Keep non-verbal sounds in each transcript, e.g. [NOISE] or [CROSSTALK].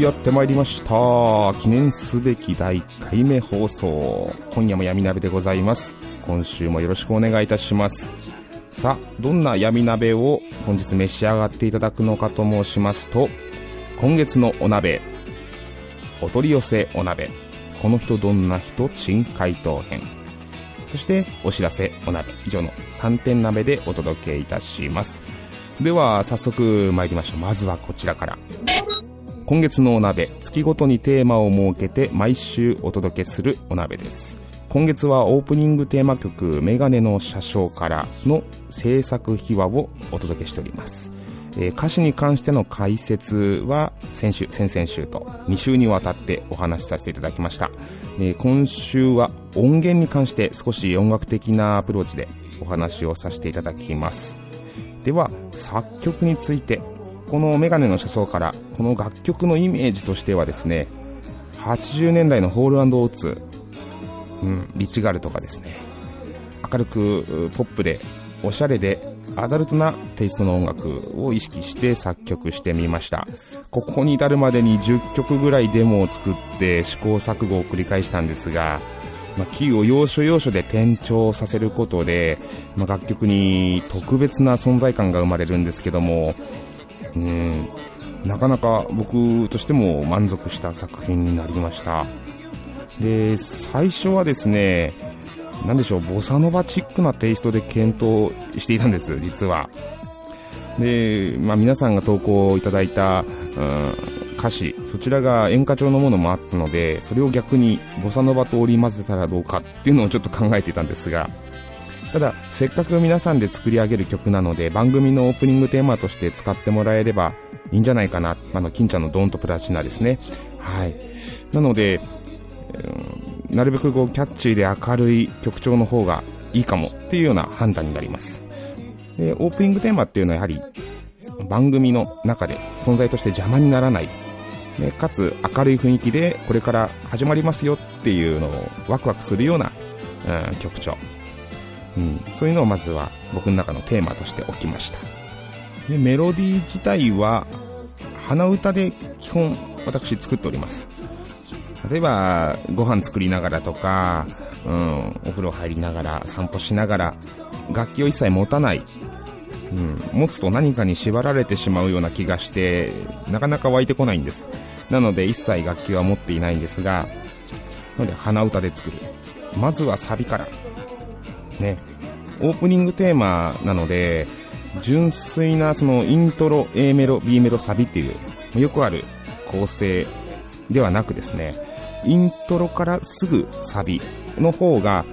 やってまいりました記念すべき第1回目放送今夜も闇鍋でございます今週もよろしくお願いいたしますさあどんな闇鍋を本日召し上がっていただくのかと申しますと今月のお鍋お取り寄せお鍋この人どんな人珍回答編そしてお知らせお鍋以上の3点鍋でお届けいたしますでは早速参りましょうまずはこちらから今月のお鍋月ごとにテーマを設けて毎週お届けするお鍋です。今月はオープニングテーマ曲「メガネの車掌」からの制作秘話をお届けしております、えー歌詞に関しての解説は先週先々週と2週にわたってお話しさせていただきました、えー今週は音源に関して少し音楽的なアプローチでお話をさせていただきます。では作曲についてこのメガネの車窓からこの楽曲のイメージとしてはですね80年代のホールオーツ、うん、リッチガールとかですね明るくポップでおしゃれでアダルトなテイストの音楽を意識して作曲してみました。ここに至るまでに10曲ぐらいデモを作って試行錯誤を繰り返したんですがまあ、キーを要所要所で転調させることで、まあ、楽曲に特別な存在感が生まれるんですけどもうんなかなか僕としても満足した作品になりました。で最初はですね何でしょうボサノバチックなテイストで検討していたんです実は。で、まあ、皆さんが投稿いただいた、うん、歌詞そちらが演歌調のものもあったのでそれを逆にボサノバと織り交ぜたらどうかっていうのをちょっと考えていたんですがただせっかく皆さんで作り上げる曲なので番組のオープニングテーマとして使ってもらえればいいんじゃないかなあの金ちゃんのドンとプラチナですね。はい。なので、うんなるべくこうキャッチーで明るい曲調の方がいいかもっていうような判断になります。でオープニングテーマっていうのはやはり番組の中で存在として邪魔にならない。かつ明るい雰囲気でこれから始まりますよっていうのをワクワクするような、うん、曲調、うん、そういうのをまずは僕の中のテーマとしておきました。でメロディー自体は鼻歌で基本私作っております。例えばご飯作りながらとか、うん、お風呂入りながら散歩しながら楽器を一切持たない。うん、持つと何かに縛られてしまうような気がしてなかなか湧いてこないんです。なので一切楽器は持っていないんですがなので鼻歌で作る。まずはサビから。ね。オープニングテーマなので純粋なそのイントロ A メロ B メロサビっていうよくある構成ではなくですねイントロからすぐサビの方が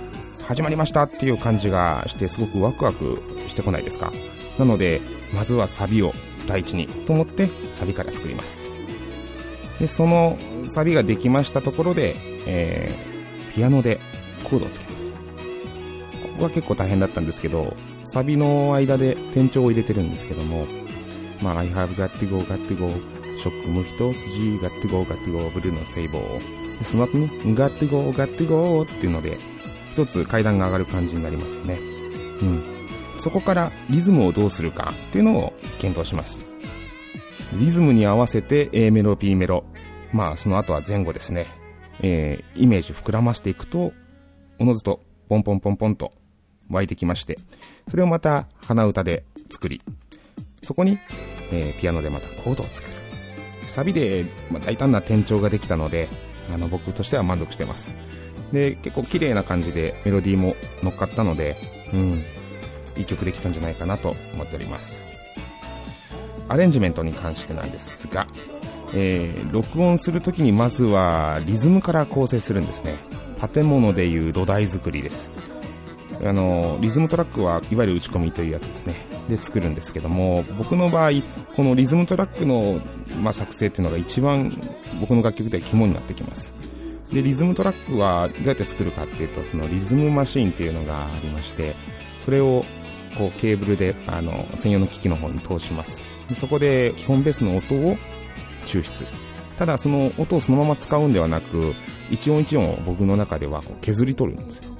始まりましたっていう感じがしてすごくワクワクしてこないですか？なのでまずはサビを第一にと思ってサビから作ります。でそのサビができましたところで、えーピアノでコードをつけます。ここが結構大変だったんですけどサビの間で転調を入れてるんですけどもまあ、I have got to go, got to go ショックも一筋 got to go, got to go ブルーのセイボーその後に got to go, got to go っていうので一つ階段が上がる感じになりますよね。うん。そこからリズムをどうするかっていうのを検討します。リズムに合わせて A メロ B メロ。まあその後は前後ですね、えーイメージ膨らましていくとおのずとポンポンポンポンと湧いてきまして、それをまた鼻歌で作り、そこに、えー、ピアノでまたコードを作る。サビで、まあ、大胆な転調ができたので、あの僕としては満足してます。で、結構綺麗な感じでメロディーも乗っかったので、うん、いい曲できたんじゃないかなと思っております。アレンジメントに関してなんですが、えー、録音するときにまずはリズムから構成するんですね。建物でいう土台作りです。あのリズムトラックはいわゆる打ち込みというやつですね。で作るんですけども僕の場合このリズムトラックの、まあ、作成っていうのが一番僕の楽曲では肝になってきます。でリズムトラックはどうやって作るかっていうとそのリズムマシーンっていうのがありましてそれをこうケーブルであの専用の機器の方に通します。そこで基本ベースの音を抽出。ただその音をそのまま使うんではなく一音一音を僕の中では削り取るんですよ。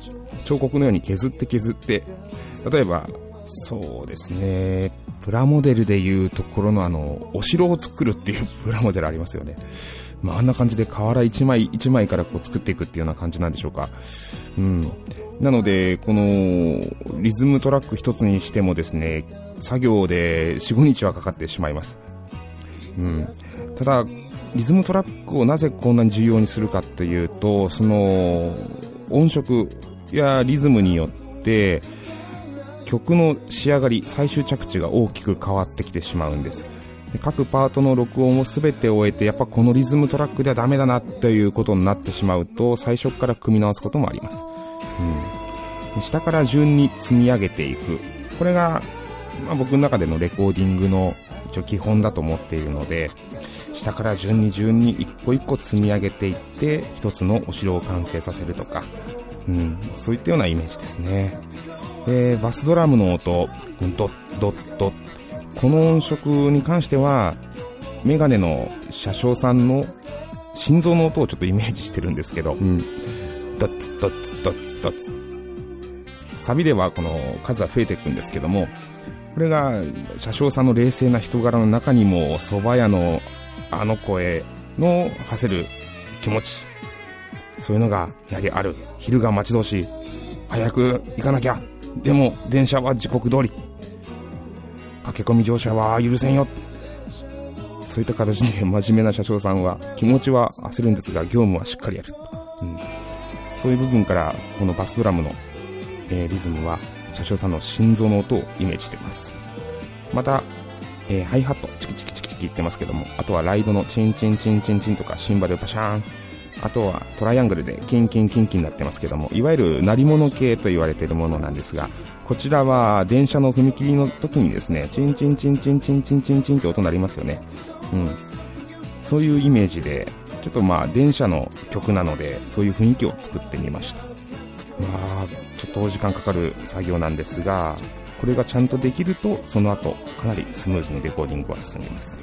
彫刻のように削って削って、例えば、そうですね、プラモデルでいうところのあの、お城を作るっていう [LAUGHS] プラモデルありますよね。まあ、あんな感じで瓦1枚1枚からこう作っていくっていうような感じなんでしょうか。うん。なので、このリズムトラック一つにしてもですね、作業で4、5日はかかってしまいます。うん。ただ、リズムトラックをなぜこんなに重要にするかというと、その、音色、やリズムによって曲の仕上がり最終着地が大きく変わってきてしまうんです。で各パートの録音を全て終えてやっぱこのリズムトラックではダメだなということになってしまうと最初から組み直すこともあります、うん、下から順に積み上げていく。これが、まあ、僕の中でのレコーディングの一応基本だと思っているので下から順に順に一個一個積み上げていって一つのお城を完成させるとかうん、そういったようなイメージですね。で、バスドラムの音、ドッドッドッ。この音色に関しては、メガネの車掌さんの心臓の音をちょっとイメージしてるんですけど、うん、ドッツドッツドッツドッツ。サビではこの数は増えていくんですけども、これが車掌さんの冷静な人柄の中にも蕎麦屋のあの声の馳せる気持ちそういうのがやはりある。昼が待ち遠しい。早く行かなきゃ。でも電車は時刻通り。駆け込み乗車は許せんよ。そういった形で真面目な車掌さんは気持ちは焦るんですが業務はしっかりやる、うん、そういう部分からこのバスドラムの、えー、リズムは車掌さんの心臓の音をイメージしています。また、えー、ハイハットチキチキチキチキ言ってますけどもあとはライドのチンチンチンチンチンとかシンバルパシャーン。あとはトライアングルでキンキンキンキンになってますけどもいわゆる鳴り物系と言われているものなんですがこちらは電車の踏切の時にですねチンチンチンチンチンチンチンチンって音鳴りますよねうんそういうイメージでちょっとまあ電車の曲なのでそういう雰囲気を作ってみましたまあちょっとお時間かかる作業なんですがこれがちゃんとできるとその後かなりスムーズにレコーディングは進みます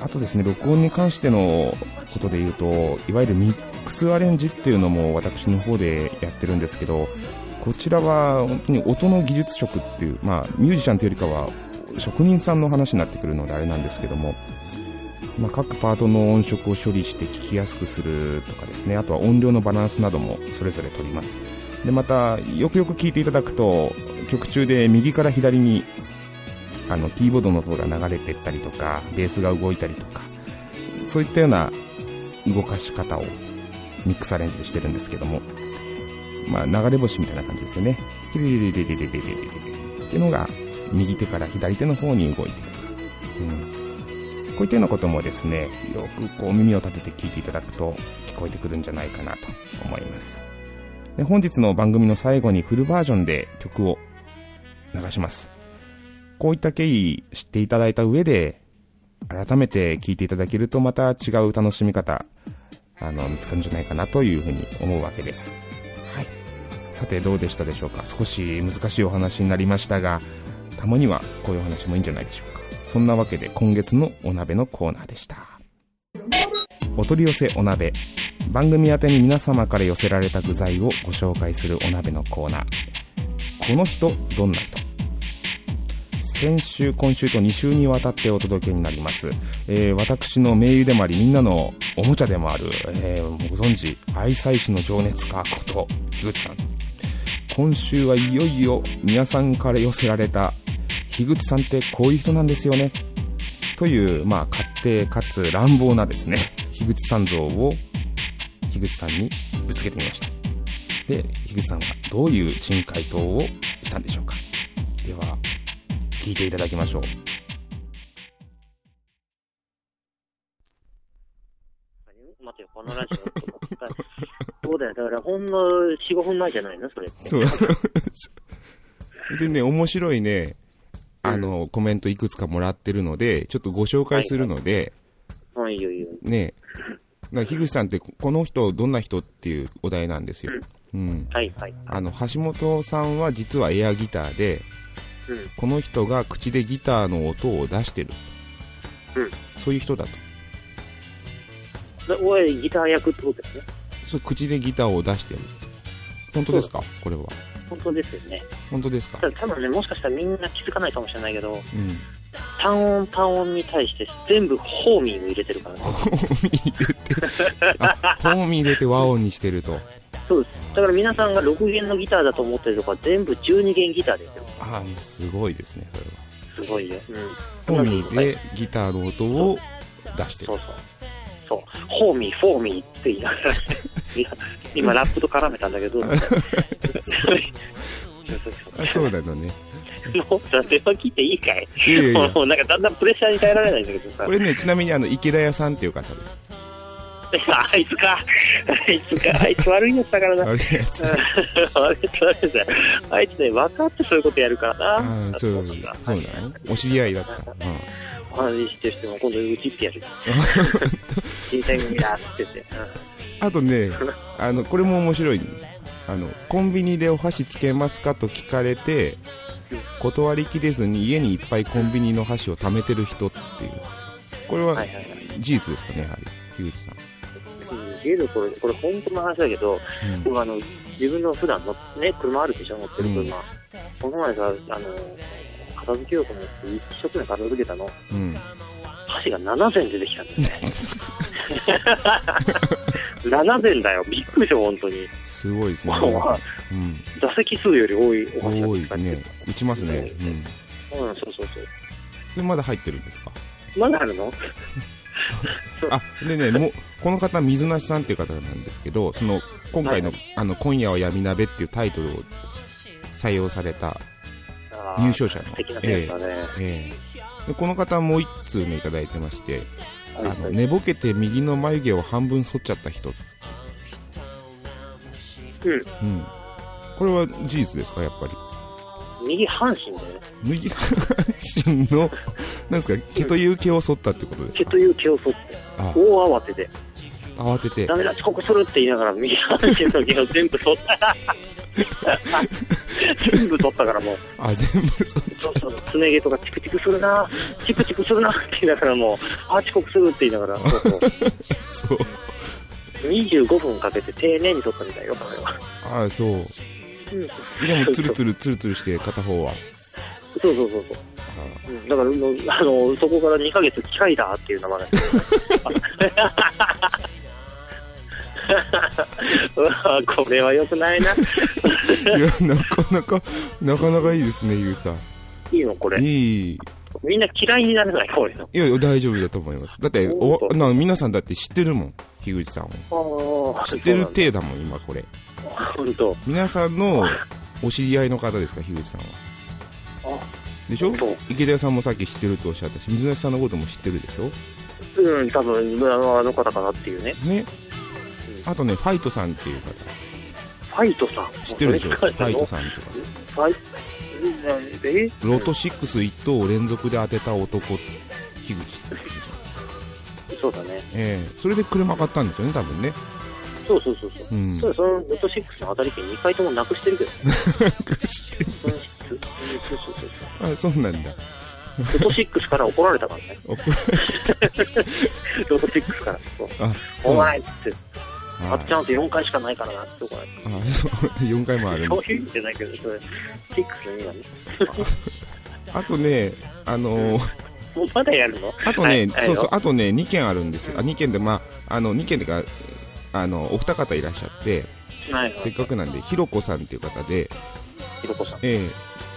あとですね録音に関してのことで言うといわゆるミックスアレンジっていうのも私の方でやってるんですけどこちらは本当に音の技術職っていう、まあ、ミュージシャンというよりかは職人さんの話になってくるのであれなんですけども、まあ、各パートの音色を処理して聞きやすくするとかですねあとは音量のバランスなどもそれぞれ取ります。でまたよくよく聞いていただくと曲中で右から左にあのキーボードの音が流れていったりとかベースが動いたりとかそういったような動かし方をミックスアレンジでしてるんですけども、まあ、流れ星みたいな感じですよね。キリリリリリリリリリリっていうのが右手から左手の方に動いていく、うん、こういったようなこともですねよくこう耳を立てて聞いていただくと聞こえてくるんじゃないかなと思いますで本日の番組の最後にフルバージョンで曲を流しますこういった経緯知っていただいた上で、改めて聞いていただけるとまた違う楽しみ方、あの、見つかるんじゃないかなというふうに思うわけです。はい。さてどうでしたでしょうか？少し難しいお話になりましたが、たまにはこういうお話もいいんじゃないでしょうか。そんなわけで今月のお鍋のコーナーでした。お取り寄せお鍋。番組宛に皆様から寄せられた具材をご紹介するお鍋のコーナー。この人、どんな人？先週、今週と2週にわたってお届けになります。えー、私の名誉でもあり、みんなのおもちゃでもある、えー、ご存知、愛妻師の情熱家こと、樋口さん。今週はいよいよ皆さんから寄せられた樋口さんってこういう人なんですよねという、まあ、勝手かつ乱暴なですね樋口さん像を樋口さんにぶつけてみましたで樋口さんはどういう珍回答をしたんでしょうかでは聞いていただきましょう待てよ、このラジオ。そうだよ、だからほんの4、5分前じゃないの？それって。そうでね面白いねあの、コメントいくつかもらってるのでちょっとご紹介するので、はい、いいよいいよ。ねだから樋口さんってこの人どんな人っていうお題なんですよ、うん、はいはい。あの橋本さんは実はエアギターでうん。この人が口でギターの音を出してる、うん。そういう人だと。でおい、ギター役ってことですね。そう口でギターを出してる。本当ですか？これは。本当ですよね。本当ですか？た分ね、もしかしたらみんな気づかないかもしれないけど、うん。単音単音に対して全部ホーミーを入れてるからね。[LAUGHS] ホーミー入れて。あホーミー入れて和音にしてると。[LAUGHS] そうです。だから皆さんが6弦のギターだと思ってるとか全部12弦ギターですよ。ああすごいですねそれはすごいよ。うん。ホーミーでギターの音を出してるそうそう。そう。ホーミー、フォーミーって言いながら、[LAUGHS] 今ラップと絡めたんだけど。そうそうあそうなのねもうさ、電話聞いていいかいいやいやいや [LAUGHS] もうなんかだんだんプレッシャーに耐えられないんだけどさ。これねちなみにあの池田屋さんっていう方です [LAUGHS] あいつか。あいつか。あいつ悪いやつだからな。あれやつあいつ悪いやつだあいつね、分かってそういうことやるからな。ああそうそうなのお知り合いだった、うん話してしても今度うちってやる。[LAUGHS] 小さい組だって言って。あとね、あの、これも面白い。あの、コンビニでお箸つけますかと聞かれて、断りきれずに家にいっぱいコンビニの箸を貯めてる人っていう。これは。事実ですかね、やはり。樋口さん。うんけどこれ、これ本当の話だけど、うん。僕あの、自分の普段のね、車あるでしょ、乗ってる車。この前さ、あの、片付けようと思って一生懸命片付けたの。うん。箸が7膳出てきたんだよね。7膳だよ。びっくりした、本当に。すごいですね。うん。座席数より多いお箸が多いね。打ちますね。うん。うん、そうそうそう。で、まだ入ってるんですか？まだあるの？あ、でね、もう、この方、水無さんっていう方なんですけど、その、今回の、はい。あの、今夜は闇鍋っていうタイトルを採用されたあー入賞者のね。ええでこの方もう一通ねいただいてまして、あはい。はいの寝ぼけて右の眉毛を半分剃っちゃった人、うん。うん、これは事実ですかやっぱり？右半身だよね。右半身のなんですか毛という毛を剃ったってことですか？毛という毛を剃って、あ大慌てで、慌てて。ダメだ、遅刻するって言いながら、右半身の毛を全部剃った。全部取ったからもう、あ全部剃っそうそう、すね毛とかチクチクするな、チクチクするな。って言いながらもう、あ、遅刻するって言いながら、そうそう。[LAUGHS] そう。25分かけて丁寧に取ったみたいよ、これは。あそう。うんでもツルツルツルツルして片方は。そうそうそうそう。あうんだからもう、あの、そこから2ヶ月機械だっていう名前 [LAUGHS] これは良くないな。いやなかなかなかなかいいですねゆうさん。いいのこれ。いい。みんな嫌いにならないこの。いや大丈夫だと思います。だっておな皆さんだって知ってるもん樋口さんを。知ってる体だもん今これ本当。皆さんのお知り合いの方ですか樋口さんは？あ、でしょ？池田屋さんもさっき知ってるとおっしゃったし水梨さんのことも知ってるでしょ？うん、多分、あのあの方かなっていうね。ね。あとねファイトさんっていう方。ファイトさん？知ってるでしょ？ファイトん。さんとか。ファイえロト6一等を連続で当てた男樋口ってそうだね。ええ。それで車買ったんですよね多分ねそうそうそうそう。うんそうそのロト6の当たり券2回ともなくしてるけど。知ってるそうそうそうあそうなんだ。ロト6から怒られたからね。[LAUGHS] 怒 [LAUGHS] ロト6から。そうあお前っつって、ああっちゃんと4回しかないからなって怒られあそう4回もある。そういう意味じゃないけど、それ、6の意味は [LAUGHS] ね。あとねあのーまだやるの？あとね、はいそうそう、はいあとね、2件あるんですよ。あ、2件で、まあ、あの、2件でか、あの、お二方いらっしゃって、はいはい。せっかくなんでひろこさんっていう方で、ひろこさん。ええ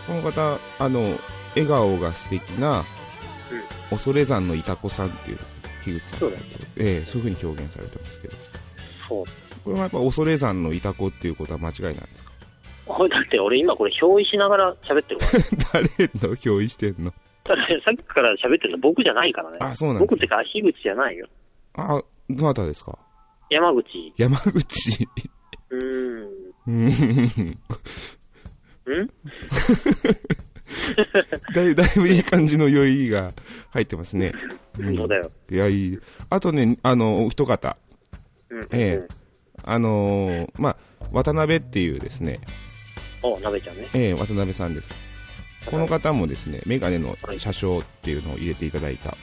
この方あの笑顔が素敵な、恐山のいたこさんっていう樋口さんそうええそういうふうに表現されてますけどそう。これはやっぱ恐山のいたこっていうことは間違いなんですか？だって俺今これ表意しながら喋ってるから。[LAUGHS] 誰の表意してんの？ださっきから喋ってるの僕じゃないからね。あそうなんです僕ってか、樋口じゃないよ。あどなたですか？山口。山口うーん。うんんだい [LAUGHS] だいぶいい感じの酔いが入ってますね。んそうだよ。いや、いい。あとね、あの、お一方、うん。ええあのーまあ、渡辺っていうですね、お、なべちゃんね。ええ渡辺さんです。この方もですね、メガネの車掌っていうのを入れていただいた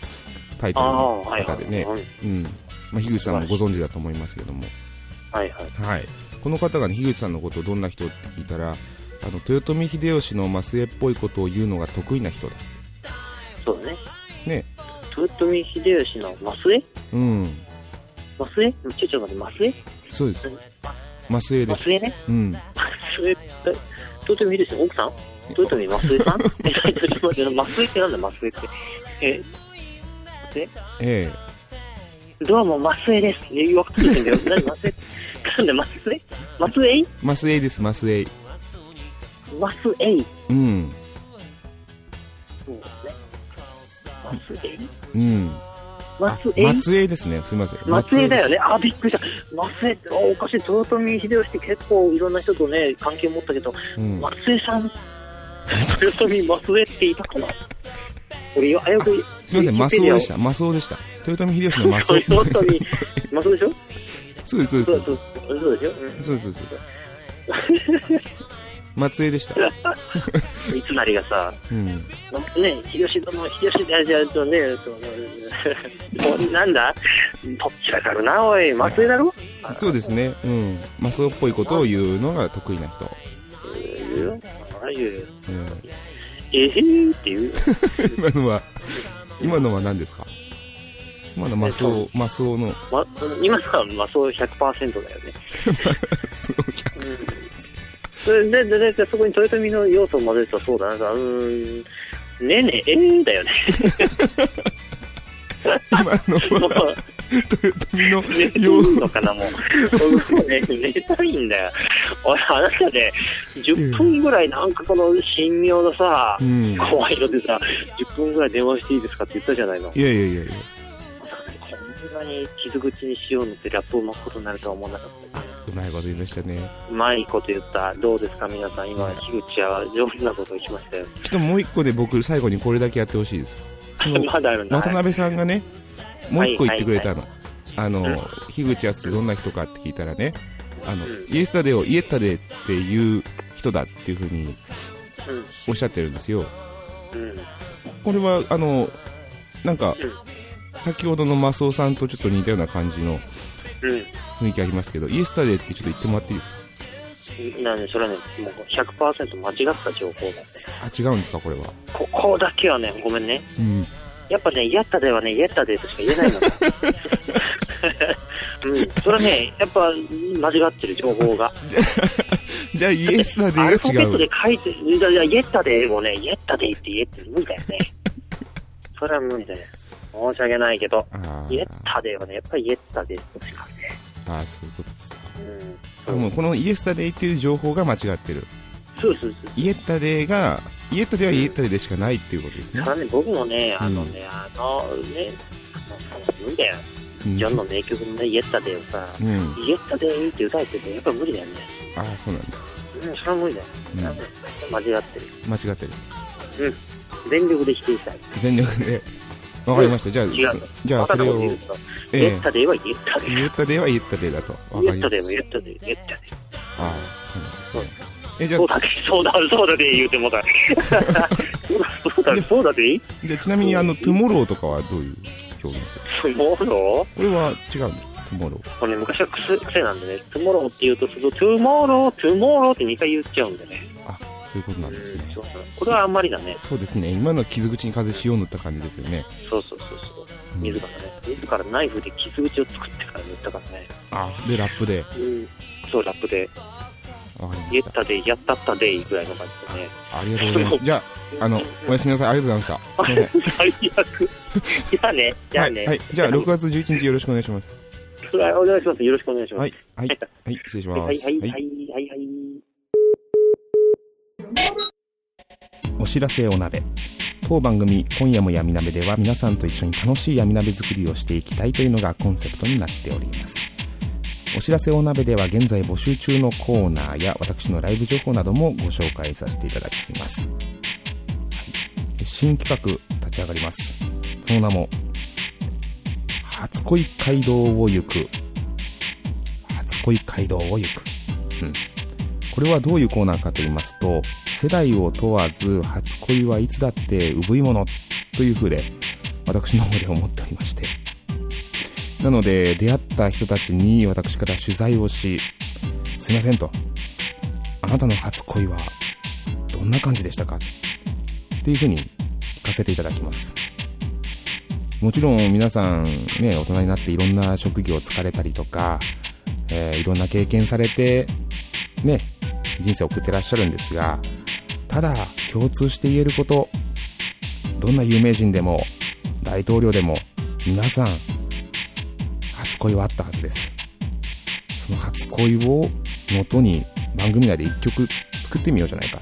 タイトルああ、のはいはい。方でね、はいうん。まあ、樋口さんもご存知だと思いますけども、はいはい。はい。この方がね、樋口さんのことをどんな人って聞いたら、あの、豊臣秀吉の末裔っぽいことを言うのが得意な人だ。そうだね。ね。豊臣秀吉の増江うん。増江ちょ、ちょ待って、増江そうです。末裔です。増江ね。うん。増江、え豊臣秀吉の奥さん？豊臣増江さん？え、ちょっと待って、増江ってなんだ、増江って。え、ええどうも、増江です。え、分かってるんだよ。[LAUGHS] 何、増江なんで、増江増江末裔です、末裔。増江うん。そうですね。増江うん。あ増江末裔ですね。すみません。松江だよね。ね。あ、びっくりした。松江って、あおかしい。豊臣秀吉って結構いろんな人とね、関係持ったけど、うん。松江さん、豊臣松江っていたかな俺、あやく、すみません、マスオでした。マスオでした。豊臣秀吉のマスオ。[LAUGHS] 豊臣、松尾でしょ？そうです、そうです。そうそうそう。そうでしょ、うんそうです、そうです。松江でした。[LAUGHS] いつなりがさ、うん。ね、秀吉殿、秀吉だ、じゃあ、とね、その、[LAUGHS] なんだ？とっちらかるな、おい、松江だろ？そうですね。うん。マスオっぽいことを言うのが得意な人。う？んああいう、うん。えへーっていう。今のは、今のは何ですか？今のマスオ、マスオの、ま、今のは、まあ、そう100%だよね。そううん。それで、で、で、そこに豊臣の要素を混ぜるとそうだな、うーん、ねえねえ、えーだよね。[LAUGHS] 今のもは、[LAUGHS] う、豊臣のよいのかな、もう。[LAUGHS] 寝たいんだよ。俺、あなたで、10分ぐらいなんかこの神妙のさ怖いのでさ、10分ぐらい電話していいですかって言ったじゃないの。やいやいやいや。こんなに傷口にしようのってラップを巻くことになるとは思わなかったね。うまいこと言いましたね。うまいこと言った。どうですか、皆さん。今、樋口は上手なことをしましたよ。ちょっともう一個で僕、最後にこれだけやってほしいです。[LAUGHS] まだあるんだ。渡辺さんがね、もう一個言ってくれたの。あうんの、樋口康どんな人かって聞いたらね、あの、うんイエスタデーをイエッタデーっていう人だっていうふうにうん。おっしゃってるんですよ。うん。これは、あの、なんかうん、先ほどのマスオさんとちょっと似たような感じのうん。雰囲気ありますけど、イエスタデーってちょっと言ってもらっていいですか？なんで、それはね、もう100%間違った情報だね。あ、違うんですか、これは？ここだけはね、ごめんね。うん。やっぱね、やったではね、やったでとしか言えないの。[LAUGHS] うん、それはね、やっぱ間違ってる情報が。[LAUGHS] じゃあ、イエスタデアルファベッーが違う。トで書いて、いやイエッタデーをね、イエッタデーって言えって無理だよね。それは無理だよ。申し訳ないけど、あイエッータデーはね、やっぱりイエッタデーとしかね。あー、そういうことですか。うん。あもうこのイエスタデーっていう情報が間違ってる。そうそうそう。イエッタデーが、イエッタデーはイエッタデーでしかないっていうことですねた。だね、僕もね、あのね、あのね、あの無理だよ。うんジョンの名曲のね、イエッタデーをさ、うん。イエッタデーって歌えてて、やっぱ無理だよね。ああ、そうなんです。うん、それは無理だよ。うん間違ってる。間違ってる。全力で否定したい。全力で。わかりました。じゃあ、じゃあ、それを、えエッタデーはイエッタデえ、イエッタデーはイエッタデーだと。わー。イエッタデーかりました。もイエッタデー、イエッタデー。ああ、そうなんですね。え、じゃあ、そうだね、そうだ、そうだで言うてもだ。そうだ、そうだ、そうだでいいじゃあちなみに、あの、トゥモローとかはどういう表現ですか？トゥモロー？これは違うんですか？トゥモロー。これね、昔は癖癖なんでね、トゥモローって言うとすると、トゥモロー、トゥモローって2回言っちゃうんでね。そういうことなんですね。そうこれはあんまりだね。そうですね。今のは傷口に風塩を塗った感じですよね。そうそうそうそう。うん自らね。自らナイフで傷口を作ってから塗ったからね。あ、で、ラップで。うん。そう、ラップで。イエッタで、やったったで、ぐらいの感じでね。ありがとうございます。[LAUGHS] じゃあ、あの、おやすみなさい。ありがとうございました。[LAUGHS] すいません。最悪。じゃあね、じゃあね。はい、はい。じゃあ、6月11日よろしくお願いします。はいお願いします。よろしくお願いします。はい、はい、はい、失礼します。はい、はい、はい、はい、はい。お知らせお鍋当番組「今夜も闇鍋」では皆さんと一緒に楽しい闇鍋作りをしていきたいというのがコンセプトになっておりますお知らせお鍋では現在募集中のコーナーや私のライブ情報などもご紹介させていただきます、はい、新企画立ち上がります。その名も「初恋街道を行く」初恋街道を行く。うん。これはどういうコーナーかと言いますと、世代を問わず初恋はいつだって産いものという風で、私の方で思っておりまして。なので、出会った人たちに私から取材をし、すいませんと。あなたの初恋はどんな感じでしたか？っていう風に聞かせていただきます。もちろん皆さんね、大人になっていろんな職業をつかれたりとか、えーいろんな経験されて、ね、人生を送ってらっしゃるんですが、ただ共通して言えること、どんな有名人でも大統領でも皆さん初恋はあったはずです。その初恋を元に番組内で一曲作ってみようじゃないか。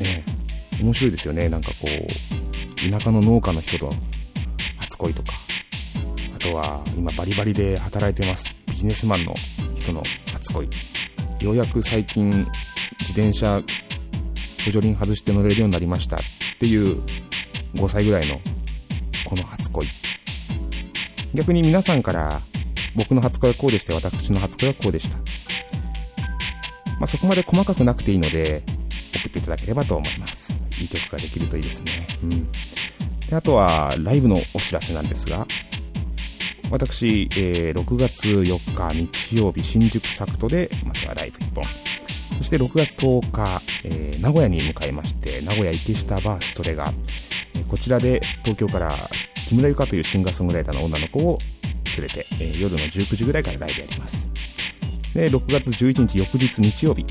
ね面白いですよね。なんかこう、田舎の農家の人と初恋とか、あとは今バリバリで働いてますビジネスマンの人の初恋。ようやく最近自転車補助輪外して乗れるようになりましたっていう5歳ぐらいのこの初恋逆に皆さんから僕の初恋はこうでした。私の初恋はこうでした。まあそこまで細かくなくていいので送っていただければと思います。いい曲ができるといいですね。うん。であとはライブのお知らせなんですが私、えー6月4日日曜日新宿サクトでまずはライブ1本。そして6月10日、えー名古屋に向かいまして、名古屋池下バーストレが、えーこちらで東京から木村ゆかというシンガーソングライターの女の子を連れて、えー夜の19時ぐらいからライブやります。で、6月11日翌日日曜日、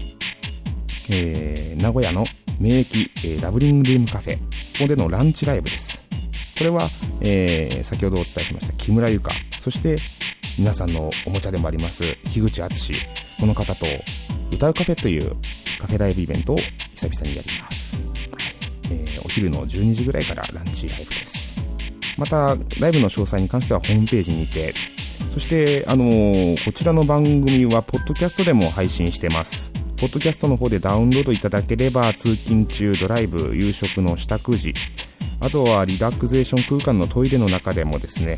えー名古屋の名駅、えーダブリングルームカフェ、ここでのランチライブです。これは、えー先ほどお伝えしました木村ゆか、そして皆さんのおもちゃでもあります、樋口敦この方と歌うカフェというカフェライブイベントを久々にやります。はいえーお昼の12時ぐらいからランチライブです。また、ライブの詳細に関してはホームページにて、そして、あのーこちらの番組は、ポッドキャストでも配信してます。ポッドキャストの方でダウンロードいただければ、通勤中、ドライブ、夕食の支度時、あとはリラクゼーション空間のトイレの中でもですね、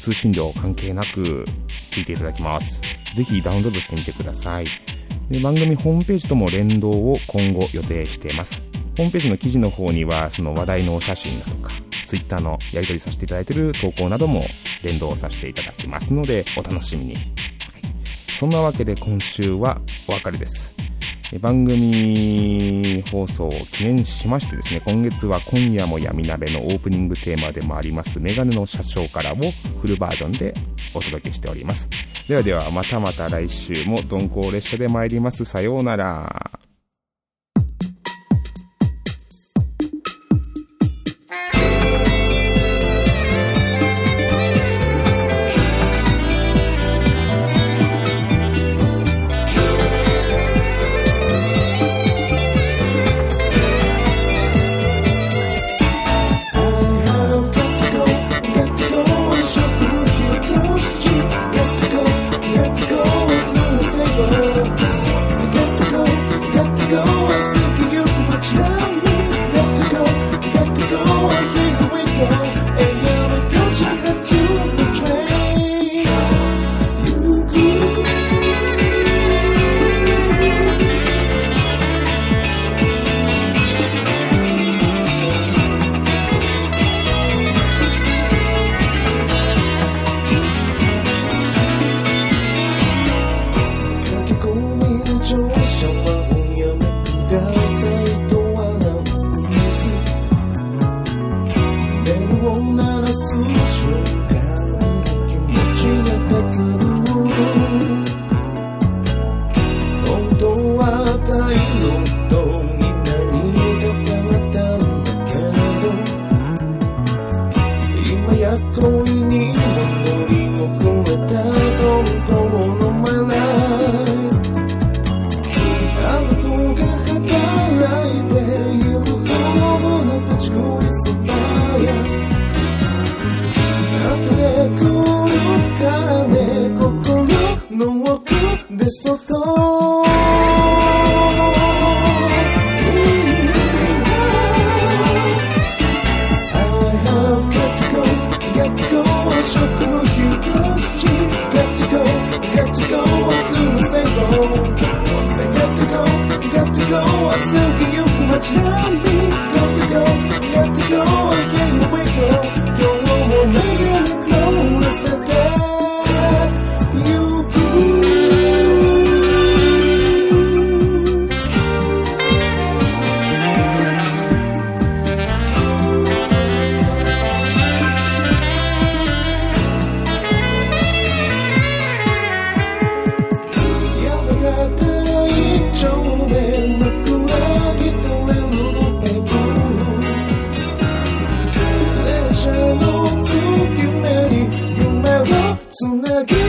通信料関係なく聞いていただきます。ぜひダウンロードしてみてください。で番組ホームページとも連動を今後予定しています。ホームページの記事の方には、その話題のお写真だとか、ツイッターのやり取りさせていただいている投稿なども連動させていただきますので、お楽しみに。はい、そんなわけで今週はお別れです。番組放送を記念しましてですね、今月は今夜も闇鍋のオープニングテーマでもあります、メガネの車掌からをフルバージョンでお届けしております。ではでは、またまた来週も鈍行列車で参ります。さようなら。